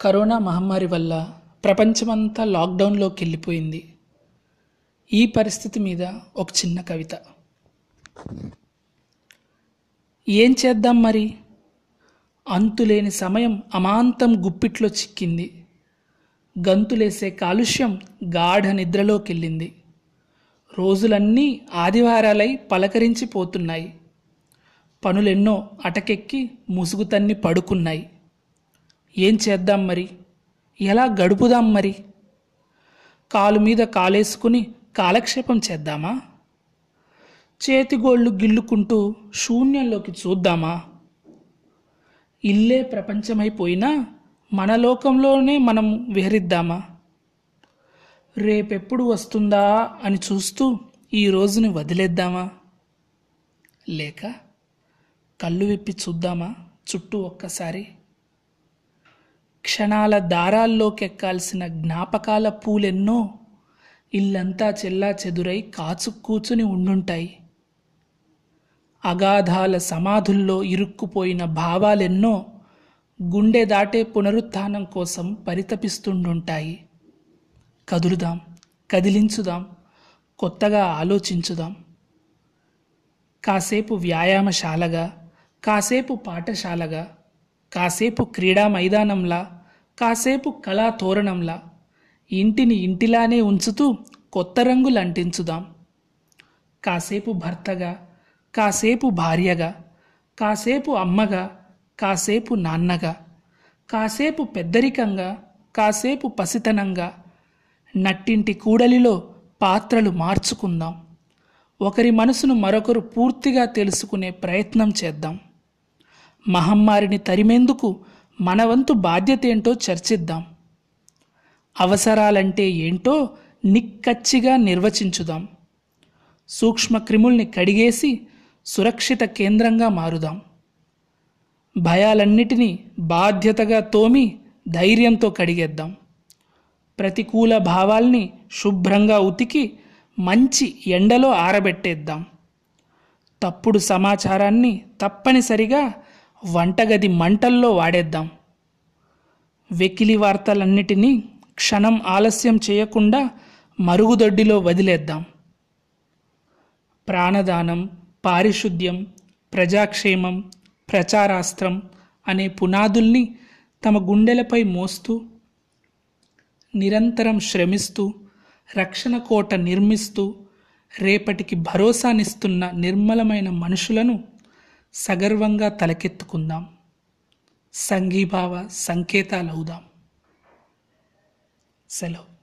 Corona మహమ్మారి వల్ల ప్రపంచమంతా లాక్డౌన్లోకి వెళ్ళిపోయింది. ఈ పరిస్థితి మీద ఒక చిన్న కవిత. ఏం చేద్దాం మరి? అంతులేని సమయం అమాంతం గుప్పిట్లో చిక్కింది. గంతులేసే కాలుష్యం గాఢ నిద్రలోకెళ్ళింది రోజులన్నీ ఆదివారాలై పలకరించిపోతున్నాయి పనులెన్నో అటకెక్కి ముసుగుతన్ని పడుకున్నాయి. ఏం చేద్దాం మరి? ఎలా గడుపుదాం మరి? కాలు మీద కాలేసుకుని కాలక్షేపం చేద్దామా? చేతిగోళ్ళు గిల్లుకుంటూ శూన్యంలోకి చూద్దామా? ఇల్లే ప్రపంచమైపోయినా మన లోకంలోనే మనం విహరిద్దామా? రేపెప్పుడు వస్తుందా అని చూస్తూ ఈ రోజుని వదిలేద్దామా? లేక కళ్ళు విప్పి చూద్దామా చుట్టూ ఒక్కసారి? క్షణాల దారాల్లోకెక్కాల్సిన జ్ఞాపకాల పూలెన్నో ఇల్లంతా చెల్లా చెదురై కాచు కూచుని ఉండుంటాయి. అగాధాల సమాధుల్లో ఇరుక్కుపోయిన భావాలెన్నో గుండె దాటే పునరుత్థానం కోసం పరితపిస్తుండుంటాయి. కదులుదాం కదిలించుదాం కొత్తగా ఆలోచించుదాం. కాసేపు వ్యాయామశాలగా కాసేపు పాఠశాలగా కాసేపు క్రీడా మైదానంలా కాసేపు కళా తోరణంలా ఇంటిని ఇంటిలానే ఉంచుతూ కొత్త రంగులు అంటించుదాం. కాసేపు భర్తగా కాసేపు భార్యగా కాసేపు అమ్మగా కాసేపు నాన్నగా కాసేపు పెద్దరికంగా కాసేపు పసితనంగా నట్టింటి కూడలిలో పాత్రలు మార్చుకుందాం. ఒకరి మనసును మరొకరు పూర్తిగా తెలుసుకునే ప్రయత్నం చేద్దాం. మహమ్మారిని తరిమేందుకు మనవంతు బాధ్యతేంటో చర్చిద్దాం. అవసరాలంటే ఏంటో నిక్కచ్చిగా నిర్వచించుదాం. సూక్ష్మ క్రిముల్ని కడిగేసి సురక్షిత కేంద్రంగా మారుదాం. భయాలన్నిటినీ బాధ్యతగా తోమి ధైర్యంతో కడిగేద్దాం. ప్రతికూల భావాల్ని శుభ్రంగా ఉతికి మంచి ఎండలో ఆరబెట్టేద్దాం. తప్పుడు సమాచారాన్ని తప్పనిసరిగా వంటగది మంటల్లో వాడేద్దాం. వెకిలి వార్తలన్నిటినీ క్షణం ఆలస్యం చేయకుండా మరుగుదొడ్డిలో వదిలేద్దాం. ప్రాణదానం పారిశుద్ధ్యం ప్రజాక్షేమం ప్రచారాస్త్రం అనే పునాదుల్ని తమ గుండెలపై మోస్తూ నిరంతరం శ్రమిస్తూ రక్షణ కోట నిర్మిస్తూ రేపటికి భరోసానిస్తున్న నిర్మలమైన మనుషులను సగర్వంగా తలకెత్తుకుందాం. సంఘీభావ సంకేతాలవుదాం. సెలవు.